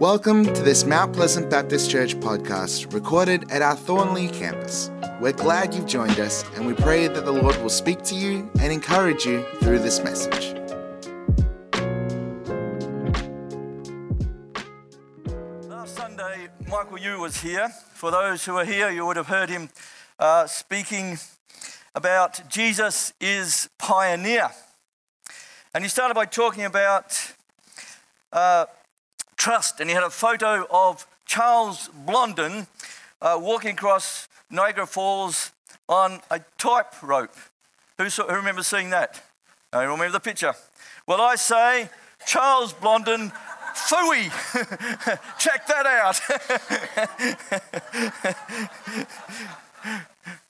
Welcome to this Mount Pleasant Baptist Church podcast recorded at our Thornlie campus. We're glad you've joined us and we pray that the Lord will speak to you and encourage you through this message. Last Sunday, Michael Yu was here. For those who are here, you would have heard him uh, speaking about Jesus is pioneer. And he started by talking about uh, trust, and he had a photo of Charles Blondin uh, walking across Niagara Falls on a type rope. Who, saw, who remembers seeing that? I remember the picture. Well, I say, Charles Blondin, phooey! Check that out.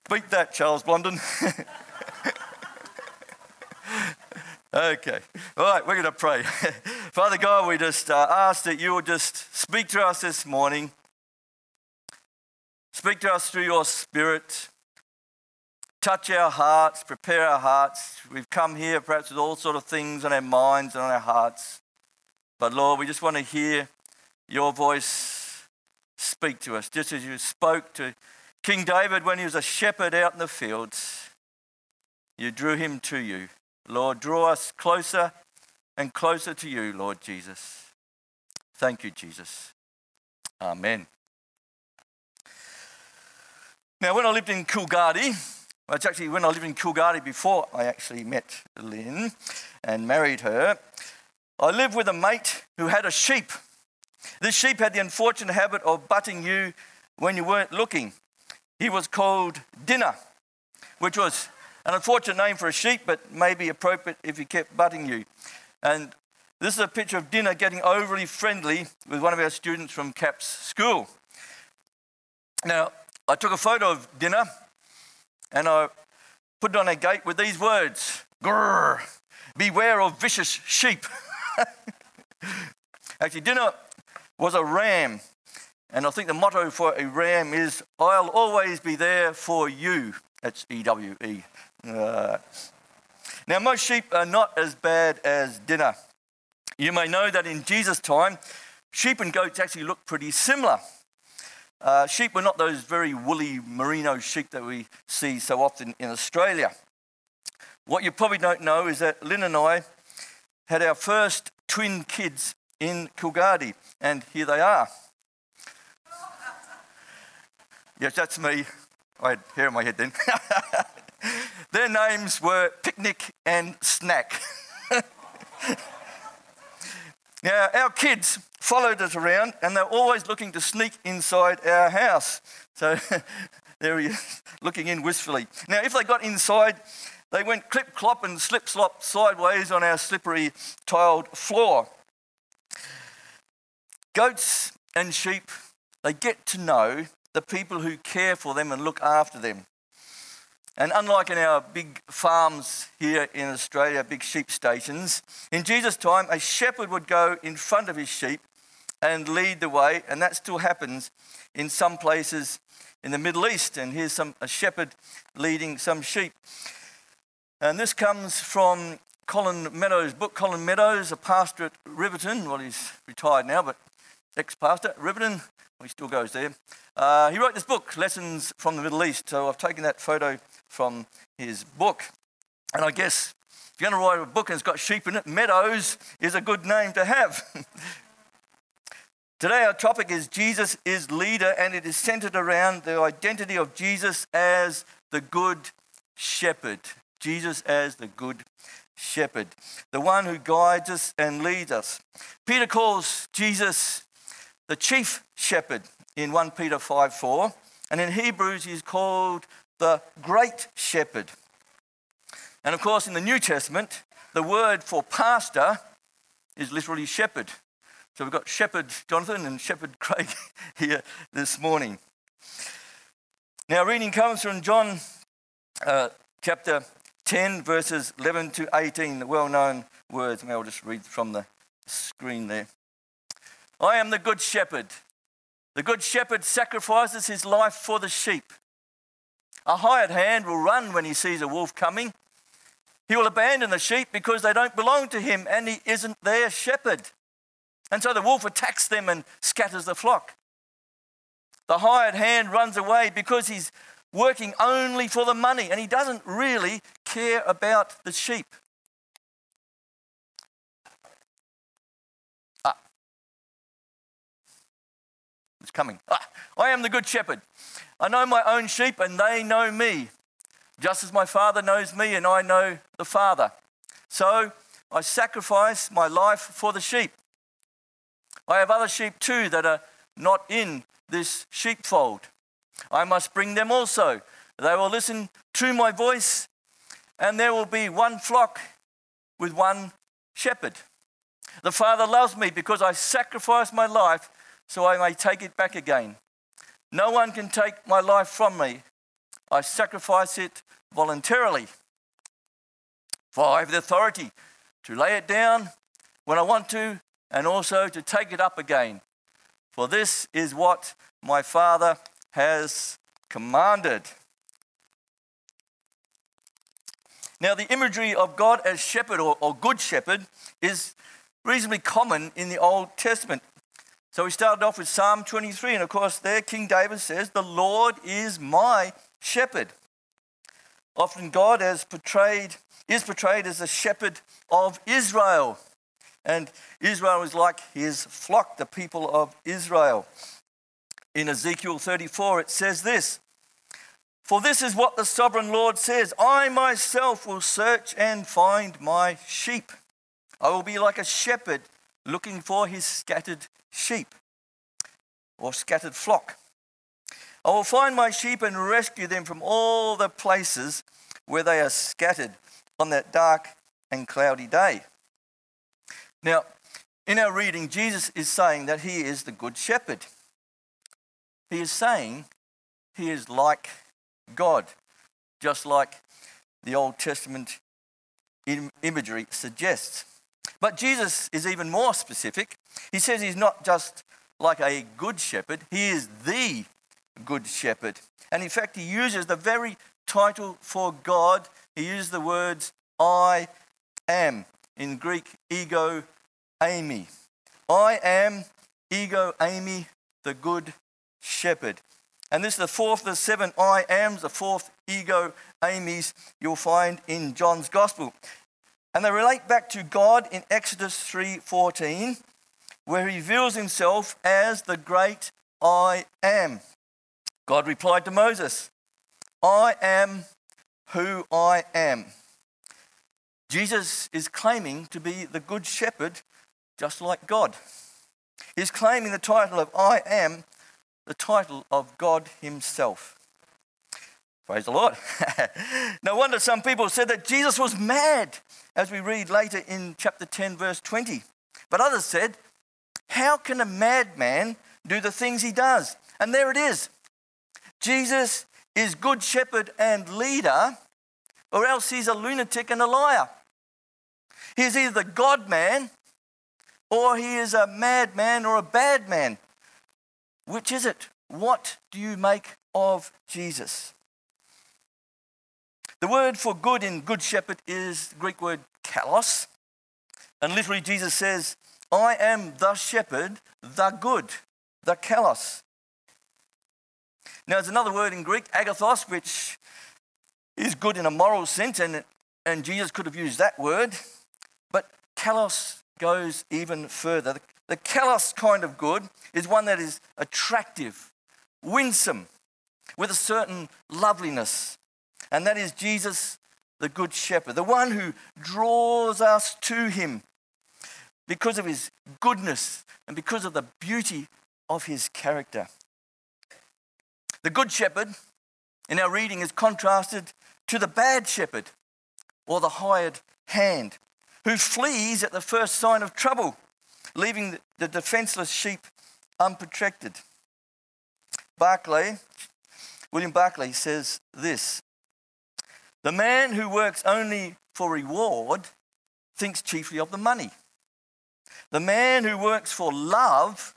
Beat that, Charles Blondin. Okay. All right, we're going to pray. Father God, we just uh, ask that you will just speak to us this morning. Speak to us through your spirit. Touch our hearts, prepare our hearts. We've come here perhaps with all sort of things on our minds and on our hearts. But Lord, we just want to hear your voice speak to us, just as you spoke to King David when he was a shepherd out in the fields. You drew him to you. Lord, draw us closer and closer to you, Lord Jesus. Thank you, Jesus. Amen. Now, when I lived in Coolgardie, well, it's actually when I lived in Coolgardie before I actually met Lynn and married her, I lived with a mate who had a sheep. This sheep had the unfortunate habit of butting you when you weren't looking. He was called Dinner, which was an unfortunate name for a sheep, but maybe appropriate if he kept butting you. And this is a picture of Dinner getting overly friendly with one of our students from CAPS school. Now, I took a photo of Dinner and I put it on a gate with these words Grrr, beware of vicious sheep. Actually, Dinner was a ram. And I think the motto for a ram is, I'll always be there for you. That's E W E. Uh, Now, most sheep are not as bad as dinner. You may know that in Jesus' time, sheep and goats actually looked pretty similar. Uh, sheep were not those very woolly merino sheep that we see so often in Australia. What you probably don't know is that Lynn and I had our first twin kids in Coolgardie, and here they are. yes, that's me. I had hair in my head then. Names were Picnic and Snack. now, our kids followed us around and they're always looking to sneak inside our house. So they're looking in wistfully. Now, if they got inside, they went clip clop and slip slop sideways on our slippery tiled floor. Goats and sheep, they get to know the people who care for them and look after them. And unlike in our big farms here in Australia, big sheep stations, in Jesus' time, a shepherd would go in front of his sheep and lead the way, and that still happens in some places in the Middle East. And here's some, a shepherd leading some sheep. And this comes from Colin Meadows' book. Colin Meadows, a pastor at Riverton, well, he's retired now, but ex pastor at Riverton, he still goes there. Uh, he wrote this book, Lessons from the Middle East. So I've taken that photo from his book. And I guess if you're going to write a book and it's got sheep in it, Meadows is a good name to have. Today, our topic is Jesus is leader, and it is centered around the identity of Jesus as the good shepherd. Jesus as the good shepherd, the one who guides us and leads us. Peter calls Jesus the chief shepherd in 1 Peter 5 4, and in Hebrews, he's called the great shepherd. And of course, in the New Testament, the word for pastor is literally shepherd. So we've got Shepherd Jonathan and Shepherd Craig here this morning. Now, reading comes from John uh, chapter 10, verses 11 to 18, the well known words. Maybe I'll just read from the screen there. I am the good shepherd. The good shepherd sacrifices his life for the sheep. A hired hand will run when he sees a wolf coming. He will abandon the sheep because they don't belong to him and he isn't their shepherd. And so the wolf attacks them and scatters the flock. The hired hand runs away because he's working only for the money and he doesn't really care about the sheep. Ah. It's coming. Ah. I am the good shepherd. I know my own sheep and they know me, just as my Father knows me and I know the Father. So I sacrifice my life for the sheep. I have other sheep too that are not in this sheepfold. I must bring them also. They will listen to my voice, and there will be one flock with one shepherd. The Father loves me because I sacrifice my life so I may take it back again. No one can take my life from me. I sacrifice it voluntarily. For I have the authority to lay it down when I want to and also to take it up again. For this is what my Father has commanded. Now, the imagery of God as shepherd or, or, good shepherd is reasonably common in the Old Testament. So we started off with Psalm 23, and of course, there King David says, The Lord is my shepherd. Often God is portrayed, is portrayed as the shepherd of Israel. And Israel is like his flock, the people of Israel. In Ezekiel 34, it says this For this is what the sovereign Lord says I myself will search and find my sheep. I will be like a shepherd looking for his scattered sheep or scattered flock. I will find my sheep and rescue them from all the places where they are scattered on that dark and cloudy day. Now, in our reading, Jesus is saying that he is the good shepherd. He is saying he is like God, just like the Old Testament imagery suggests. But Jesus is even more specific. He says he's not just like a good shepherd, he is the good shepherd. And in fact, he uses the very title for God, he uses the words I am in Greek, ego eimi. I am ego eimi, the good shepherd. And this is the fourth of the seven I ams, the fourth ego eimis you'll find in John's gospel. And they relate back to God in Exodus 3:14, where he reveals himself as the great I am. God replied to Moses, I am who I am. Jesus is claiming to be the good shepherd just like God. He's claiming the title of I am, the title of God Himself. Praise the Lord. no wonder some people said that Jesus was mad, as we read later in chapter 10, verse 20. But others said, How can a madman do the things he does? And there it is. Jesus is good shepherd and leader, or else he's a lunatic and a liar. He's either the God man or he is a madman or a bad man. Which is it? What do you make of Jesus? The word for good in Good Shepherd is the Greek word kalos. And literally, Jesus says, I am the shepherd, the good, the kalos. Now, there's another word in Greek, agathos, which is good in a moral sense, and, and Jesus could have used that word. But kalos goes even further. The, the kalos kind of good is one that is attractive, winsome, with a certain loveliness. And that is Jesus, the Good Shepherd, the one who draws us to him because of his goodness and because of the beauty of his character. The Good Shepherd in our reading is contrasted to the bad shepherd or the hired hand who flees at the first sign of trouble, leaving the defenseless sheep unprotected. Barclay, William Barclay says this The man who works only for reward thinks chiefly of the money. The man who works for love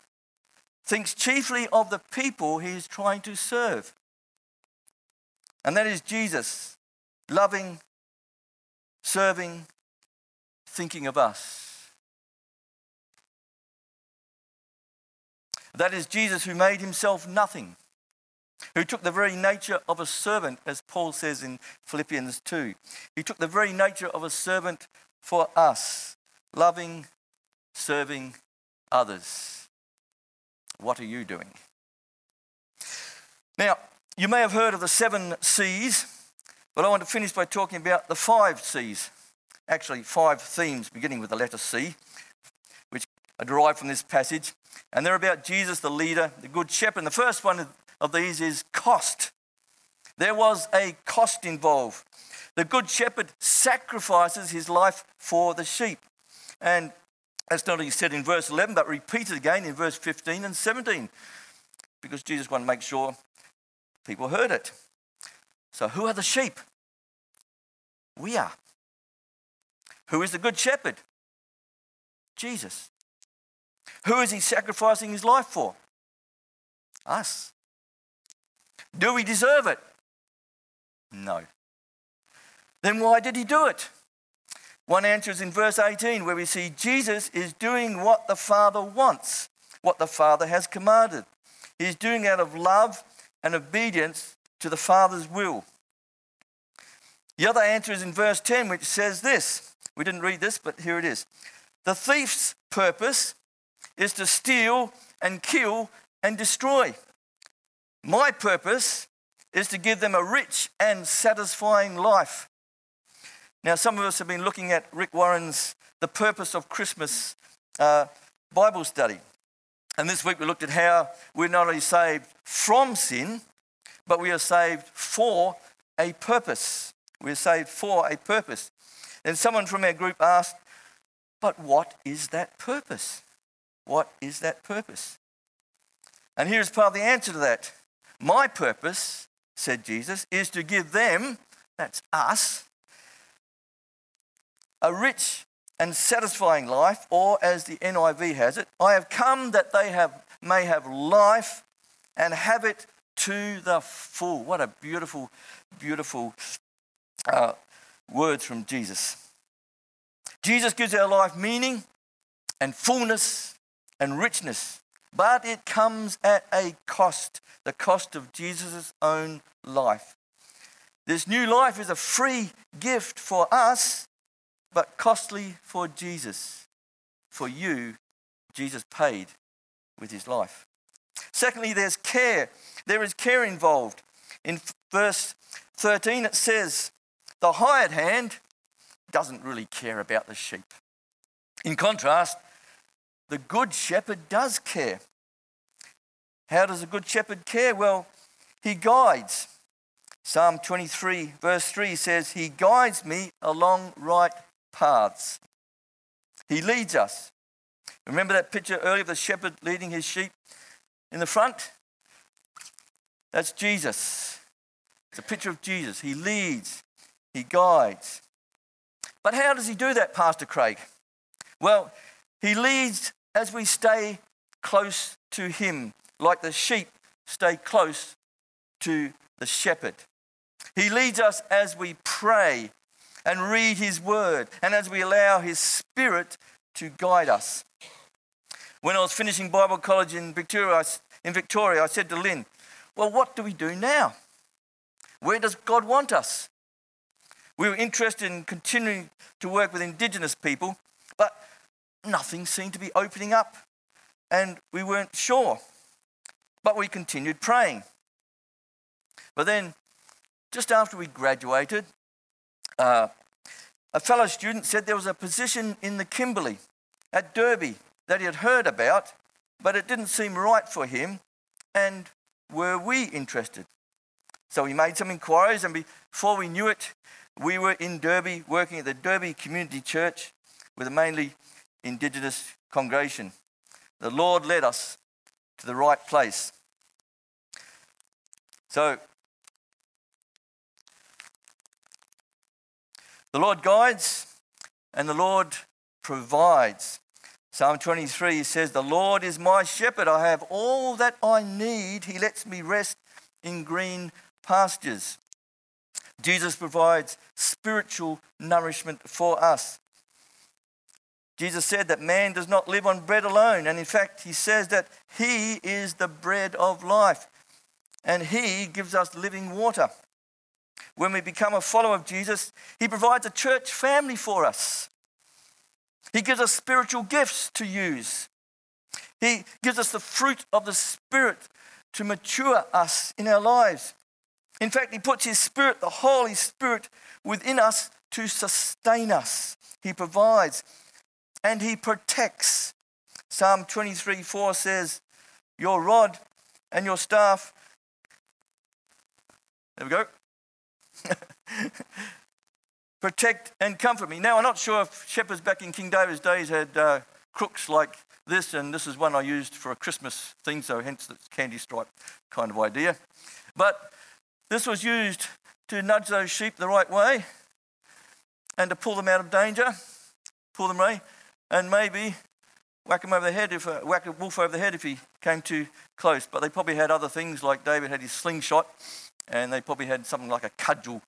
thinks chiefly of the people he is trying to serve. And that is Jesus, loving, serving, thinking of us. That is Jesus who made himself nothing, who took the very nature of a servant, as Paul says in Philippians 2. He took the very nature of a servant for us, loving, serving others. What are you doing? Now, you may have heard of the seven C's, but I want to finish by talking about the five C's. Actually, five themes beginning with the letter C, which are derived from this passage. And they're about Jesus, the leader, the good shepherd. And the first one of these is cost. There was a cost involved. The good shepherd sacrifices his life for the sheep. And that's not only said in verse 11, but repeated again in verse 15 and 17, because Jesus wanted to make sure people heard it. So, who are the sheep? We are. Who is the good shepherd? Jesus. Who is he sacrificing his life for? Us. Do we deserve it? No. Then why did he do it? One answer is in verse 18, where we see Jesus is doing what the Father wants, what the Father has commanded. He's doing out of love and obedience to the Father's will. The other answer is in verse 10, which says this. We didn't read this, but here it is. The thief's purpose is to steal and kill and destroy. My purpose is to give them a rich and satisfying life. Now, some of us have been looking at Rick Warren's The Purpose of Christmas uh, Bible study. And this week we looked at how we're not only saved from sin, but we are saved for a purpose. We're saved for a purpose. And someone from our group asked, But what is that purpose? What is that purpose? And here's part of the answer to that. My purpose, said Jesus, is to give them, that's us, a rich and satisfying life, or as the NIV has it, I have come that they have, may have life and have it to the full. What a beautiful, beautiful uh, words from Jesus. Jesus gives our life meaning and fullness and richness, but it comes at a cost the cost of Jesus' own life. This new life is a free gift for us but costly for Jesus. For you, Jesus paid with his life. Secondly, there's care. There is care involved. In verse 13, it says, The hired hand doesn't really care about the sheep. In contrast, the good shepherd does care. How does a good shepherd care? Well, he guides. Psalm 23, verse 3 says, He guides me along right paths. He leads us. Remember that picture earlier of the shepherd leading his sheep in the front? That's Jesus. It's a picture of Jesus. He leads, he guides. But how does he do that, Pastor Craig? Well, he leads as we stay close to him, like the sheep stay close to the shepherd. He leads us as we pray and read His Word, and as we allow His Spirit to guide us. When I was finishing Bible college in Victoria, in Victoria, I said to Lynn, Well, what do we do now? Where does God want us? We were interested in continuing to work with Indigenous people, but nothing seemed to be opening up, and we weren't sure. But we continued praying. But then, just after we graduated, uh, a fellow student said there was a position in the Kimberley at Derby that he had heard about, but it didn't seem right for him. And were we interested? So we made some inquiries, and before we knew it, we were in Derby working at the Derby Community Church with a mainly Indigenous congregation. The Lord led us to the right place. So The Lord guides and the Lord provides. Psalm 23 says, The Lord is my shepherd. I have all that I need. He lets me rest in green pastures. Jesus provides spiritual nourishment for us. Jesus said that man does not live on bread alone. And in fact, he says that he is the bread of life and he gives us living water. When we become a follower of Jesus, he provides a church family for us. He gives us spiritual gifts to use. He gives us the fruit of the Spirit to mature us in our lives. In fact, He puts His Spirit, the Holy Spirit, within us to sustain us. He provides and He protects. Psalm 23 4 says, Your rod and your staff. There we go. Protect and comfort me. Now, I'm not sure if shepherds back in King David's days had uh, crooks like this, and this is one I used for a Christmas thing, so hence the candy stripe kind of idea. But this was used to nudge those sheep the right way and to pull them out of danger, pull them away, and maybe whack him over the head if uh, whack a wolf over the head if he came too close. But they probably had other things like David had his slingshot, and they probably had something like a cudgel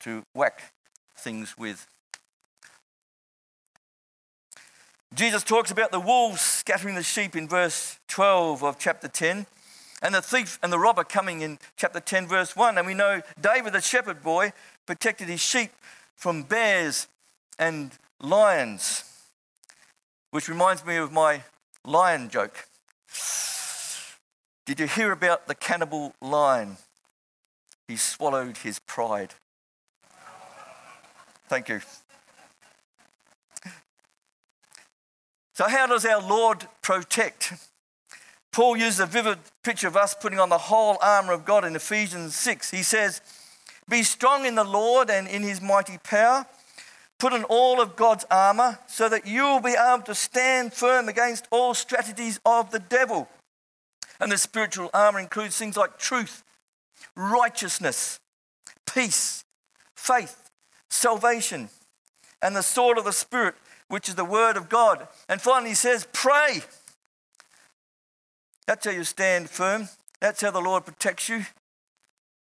to whack things with. Jesus talks about the wolves scattering the sheep in verse 12 of chapter 10, and the thief and the robber coming in chapter 10, verse 1. And we know David, the shepherd boy, protected his sheep from bears and lions, which reminds me of my lion joke. Did you hear about the cannibal lion? He swallowed his pride. Thank you. So, how does our Lord protect? Paul uses a vivid picture of us putting on the whole armor of God in Ephesians 6. He says, Be strong in the Lord and in his mighty power. Put on all of God's armor so that you will be able to stand firm against all strategies of the devil. And the spiritual armor includes things like truth, righteousness, peace, faith, salvation, and the sword of the Spirit, which is the word of God. And finally, he says, pray. That's how you stand firm. That's how the Lord protects you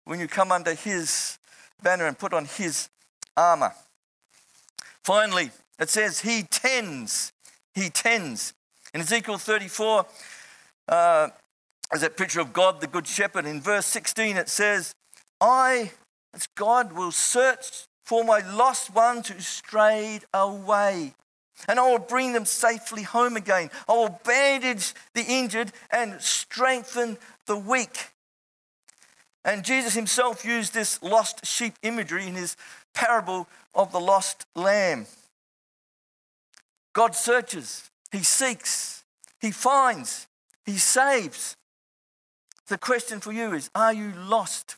when you come under his banner and put on his armor. Finally, it says, He tends. He tends. In Ezekiel 34, uh, that picture of God, the Good Shepherd. In verse 16, it says, I, as God, will search for my lost ones who strayed away. And I will bring them safely home again. I will bandage the injured and strengthen the weak. And Jesus himself used this lost sheep imagery in his parable of the lost lamb. God searches, he seeks, he finds, he saves. The question for you is Are you lost?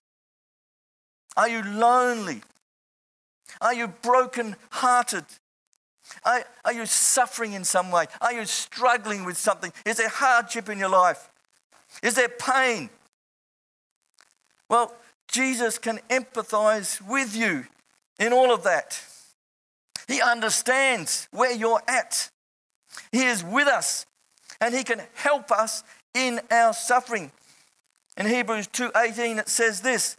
Are you lonely? Are you broken hearted? Are, are you suffering in some way? Are you struggling with something? Is there hardship in your life? Is there pain? Well, Jesus can empathize with you in all of that. He understands where you're at. He is with us and he can help us in our suffering. In Hebrews 2:18 it says this,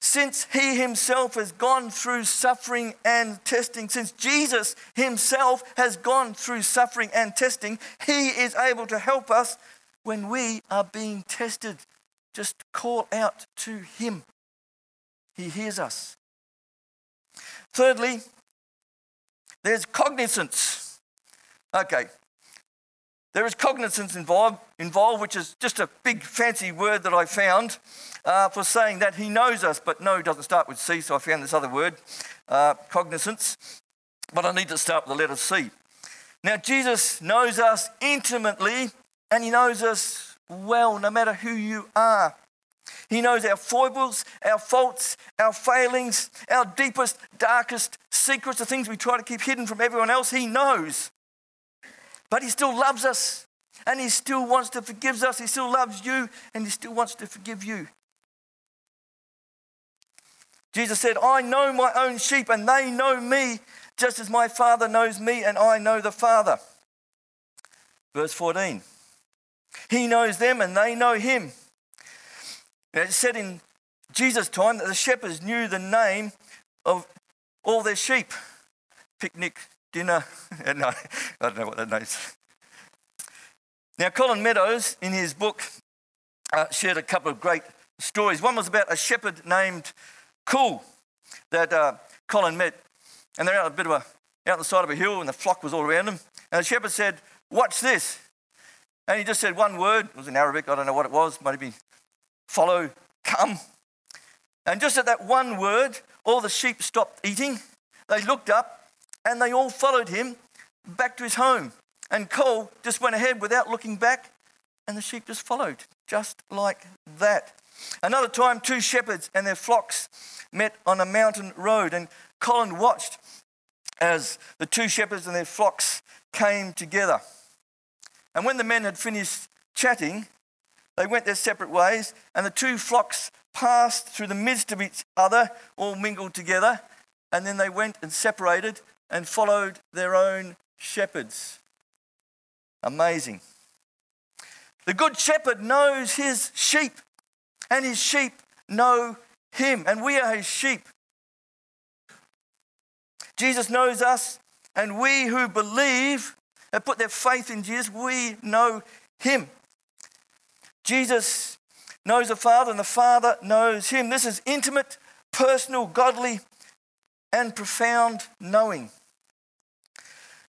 since he himself has gone through suffering and testing, since Jesus himself has gone through suffering and testing, he is able to help us when we are being tested. Just call out to him. He hears us. Thirdly, there's cognizance. Okay, there is cognizance involved, involved, which is just a big fancy word that I found uh, for saying that he knows us, but no doesn't start with C, so I found this other word, uh, cognizance. But I need to start with the letter C. Now, Jesus knows us intimately, and he knows us well, no matter who you are. He knows our foibles, our faults, our failings, our deepest, darkest secrets, the things we try to keep hidden from everyone else. He knows. But He still loves us and He still wants to forgive us. He still loves you and He still wants to forgive you. Jesus said, I know my own sheep and they know me just as my Father knows me and I know the Father. Verse 14. He knows them and they know him. It said in Jesus' time that the shepherds knew the name of all their sheep. Picnic dinner. no, I don't know what that means. Now, Colin Meadows, in his book, uh, shared a couple of great stories. One was about a shepherd named Cool that uh, Colin met, and they're out a bit of a out the side of a hill, and the flock was all around them. And the shepherd said, "Watch this," and he just said one word. It was in Arabic. I don't know what it was. Might have been follow, come. And just at that one word, all the sheep stopped eating. They looked up, and they all followed him back to his home. And Cole just went ahead without looking back, and the sheep just followed, just like that. Another time, two shepherds and their flocks met on a mountain road, and Colin watched as the two shepherds and their flocks came together. And when the men had finished chatting, they went their separate ways, and the two flocks passed through the midst of each other, all mingled together, and then they went and separated and followed their own shepherds. Amazing. The good shepherd knows his sheep and his sheep know him, and we are his sheep. Jesus knows us, and we who believe and put their faith in Jesus, we know him. Jesus knows the Father, and the Father knows him. This is intimate, personal, godly, and profound knowing.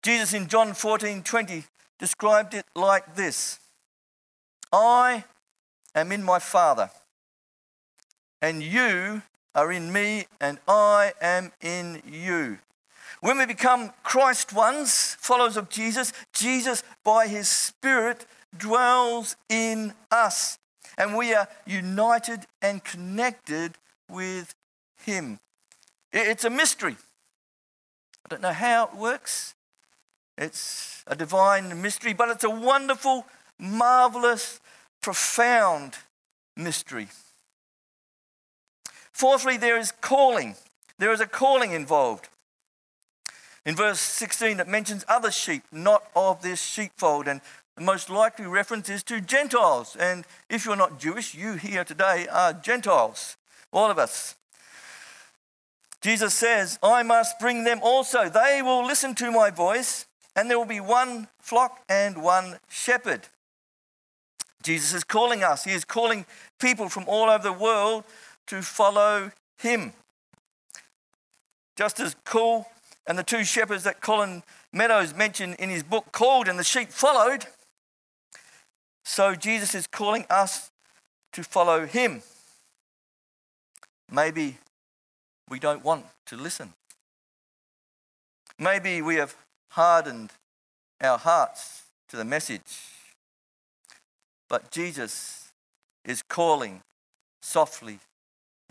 Jesus in John 14 20 described it like this I am in my Father and you are in me, and I am in you. When we become Christ ones, followers of Jesus, Jesus, by his Spirit, dwells in us, and we are united and connected with him. It's a mystery. I don't know how it works. It's a divine mystery, but it's a wonderful, marvelous, profound mystery. Fourthly, there is calling. There is a calling involved. In verse 16, it mentions other sheep, not of this sheepfold. And the most likely reference is to Gentiles. And if you're not Jewish, you here today are Gentiles, all of us. Jesus says, I must bring them also. They will listen to my voice, and there will be one flock and one shepherd. Jesus is calling us. He is calling people from all over the world to follow him. Just as Cool and the two shepherds that Colin Meadows mentioned in his book called and the sheep followed, so Jesus is calling us to follow him. Maybe we don't want to listen. Maybe we have hardened our hearts to the message. But Jesus is calling softly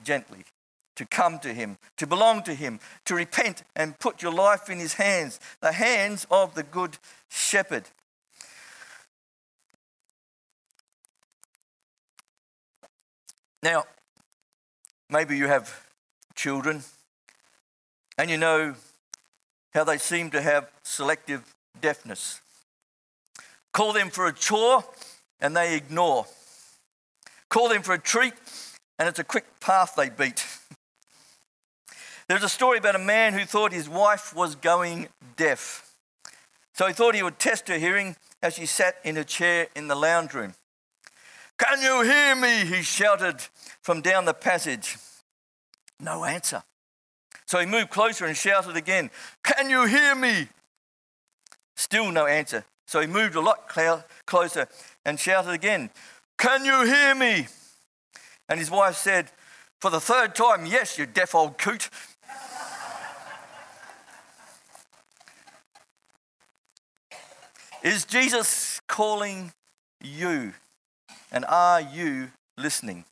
gently, to come to Him, to belong to Him, to repent and put your life in His hands, the hands of the Good Shepherd. Now, maybe you have children and you know how they seem to have selective deafness. Call them for a chore and they ignore. Call them for a treat and it's a quick path they beat. There's a story about a man who thought his wife was going deaf. So he thought he would test her hearing as she sat in a chair in the lounge room. Can you hear me? He shouted from down the passage. No answer. So he moved closer and shouted again, Can you hear me? Still no answer. So he moved a lot closer and shouted again, Can you hear me? And his wife said, For the third time, yes, you deaf old coot. Is Jesus calling you? And are you listening?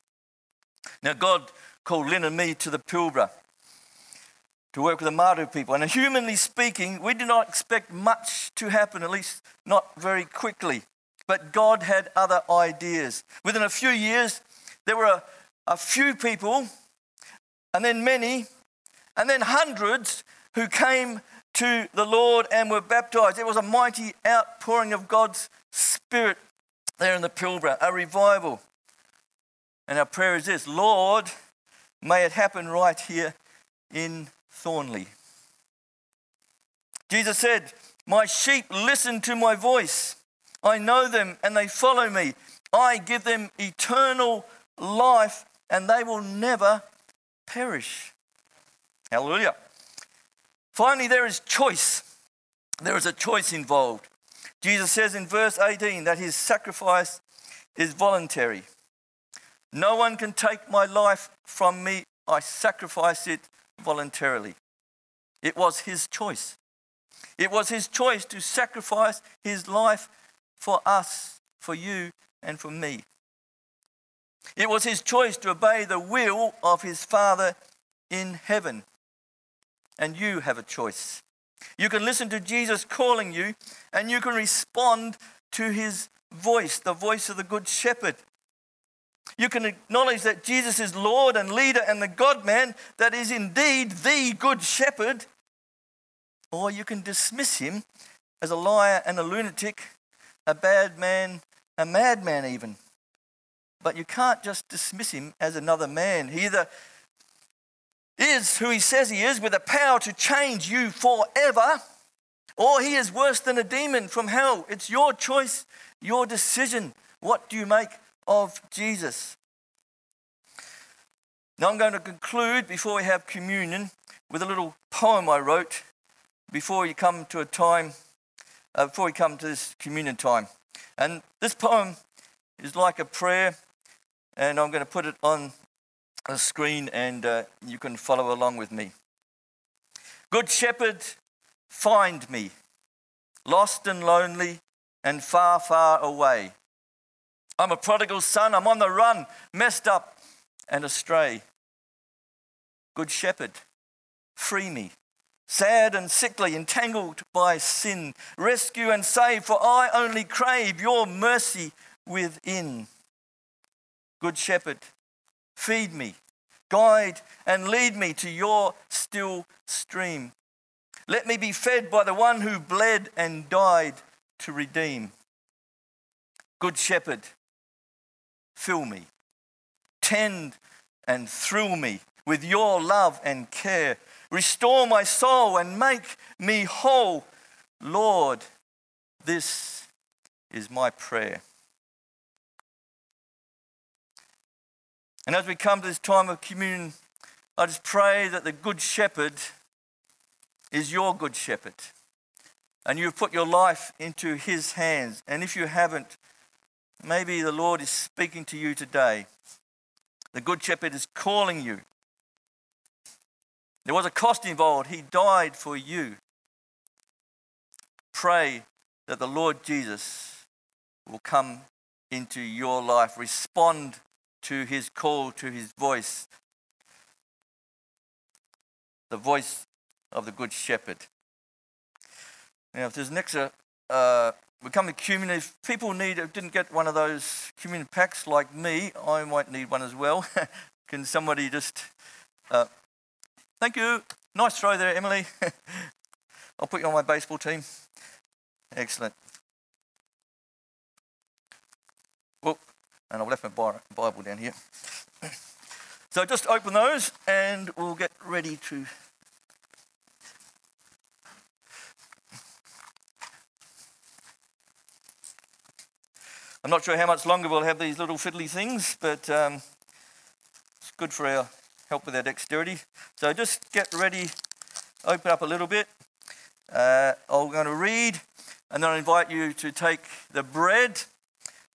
Now, God called Lynn and me to the Pilbara to work with the Mardu people. And humanly speaking, we did not expect much to happen, at least not very quickly. But God had other ideas. Within a few years, there were a, a few people, and then many, and then hundreds who came to the Lord and were baptized. It was a mighty outpouring of God's Spirit there in the Pilbara, a revival. And our prayer is this Lord, may it happen right here in Thornlie. Jesus said, My sheep listen to my voice. I know them and they follow me. I give them eternal life and they will never perish. Hallelujah. Finally, there is choice. There is a choice involved. Jesus says in verse 18 that his sacrifice is voluntary. No one can take my life from me. I sacrifice it voluntarily. It was his choice. It was his choice to sacrifice his life for us, for you, and for me. It was his choice to obey the will of his Father in heaven. And you have a choice. You can listen to Jesus calling you, and you can respond to his voice, the voice of the Good Shepherd. You can acknowledge that Jesus is Lord and leader and the God man, that is indeed the Good Shepherd, or you can dismiss him as a liar and a lunatic, a bad man, a madman, even. But you can't just dismiss him as another man. He either is who he says he is with the power to change you forever, or he is worse than a demon from hell. It's your choice, your decision. What do you make of Jesus? Now I'm going to conclude before we have communion with a little poem I wrote before you come to a time, uh, before you come to this communion time. And this poem is like a prayer, and I'm going to put it on the screen and uh, you can follow along with me. Good shepherd, find me, lost and lonely and far, far away. I'm a prodigal son, I'm on the run, messed up and astray. Good shepherd, free me sad and sickly, entangled by sin. Rescue and save, for I only crave your mercy within. Good shepherd, feed me, guide and lead me to your still stream. Let me be fed by the one who bled and died to redeem. Good shepherd, fill me, tend and thrill me with your love and care Restore my soul and make me whole. Lord, this is my prayer. And as we come to this time of communion, I just pray that the Good Shepherd is your Good Shepherd. And you've put your life into His hands. And if you haven't, maybe the Lord is speaking to you today. The Good Shepherd is calling you there was a cost involved. He died for you. Pray that the Lord Jesus will come into your life. Respond to his call, to his voice. The voice of the Good Shepherd. Now, if there's an extra, uh, we come to communion. If people need, didn't get one of those communion packs like me, I might need one as well. Can somebody just uh, Thank you. Nice throw there, Emily. I'll put you on my baseball team. Excellent. Oh, and I've left my Bible down here. So just open those and we'll get ready to. I'm not sure how much longer we'll have these little fiddly things, but um, it's good for our help with our dexterity. So just get ready, open up a little bit. Uh, I'm going to read, and then I invite you to take the bread,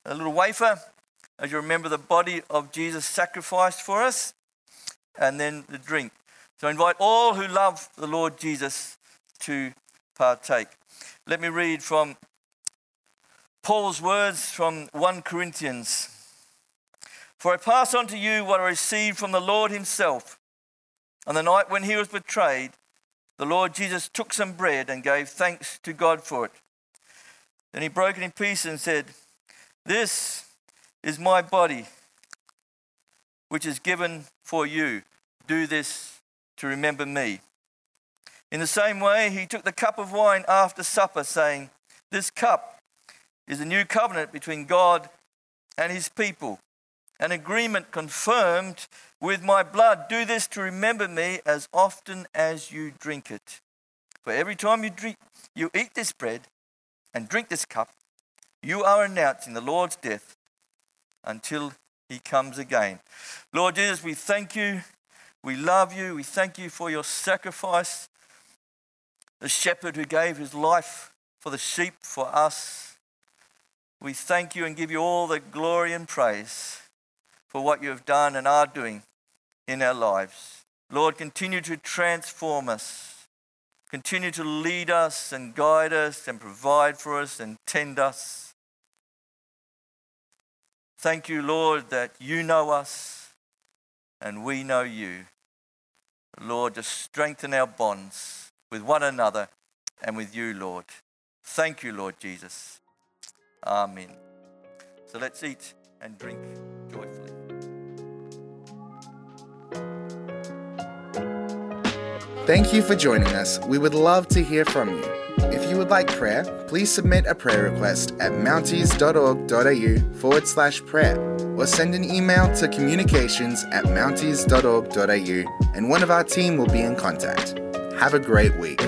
a little wafer, as you remember the body of Jesus sacrificed for us, and then the drink. So I invite all who love the Lord Jesus to partake. Let me read from Paul's words from 1 Corinthians for I pass on to you what I received from the Lord himself. On the night when he was betrayed, the Lord Jesus took some bread and gave thanks to God for it. Then he broke it in pieces and said, This is my body, which is given for you. Do this to remember me. In the same way, he took the cup of wine after supper, saying, This cup is a new covenant between God and his people an agreement confirmed with my blood. Do this to remember me as often as you drink it. For every time you, drink, you eat this bread and drink this cup, you are announcing the Lord's death until he comes again. Lord Jesus, we thank you. We love you. We thank you for your sacrifice. The shepherd who gave his life for the sheep, for us. We thank you and give you all the glory and praise for what you have done and are doing in our lives. Lord, continue to transform us. Continue to lead us and guide us and provide for us and tend us. Thank you, Lord, that you know us and we know you. Lord, just strengthen our bonds with one another and with you, Lord. Thank you, Lord Jesus. Amen. So let's eat and drink joyfully. Thank you for joining us. We would love to hear from you. If you would like prayer, please submit a prayer request at mounties.org.au forward slash prayer or send an email to communications at mounties.org.au and one of our team will be in contact. Have a great week.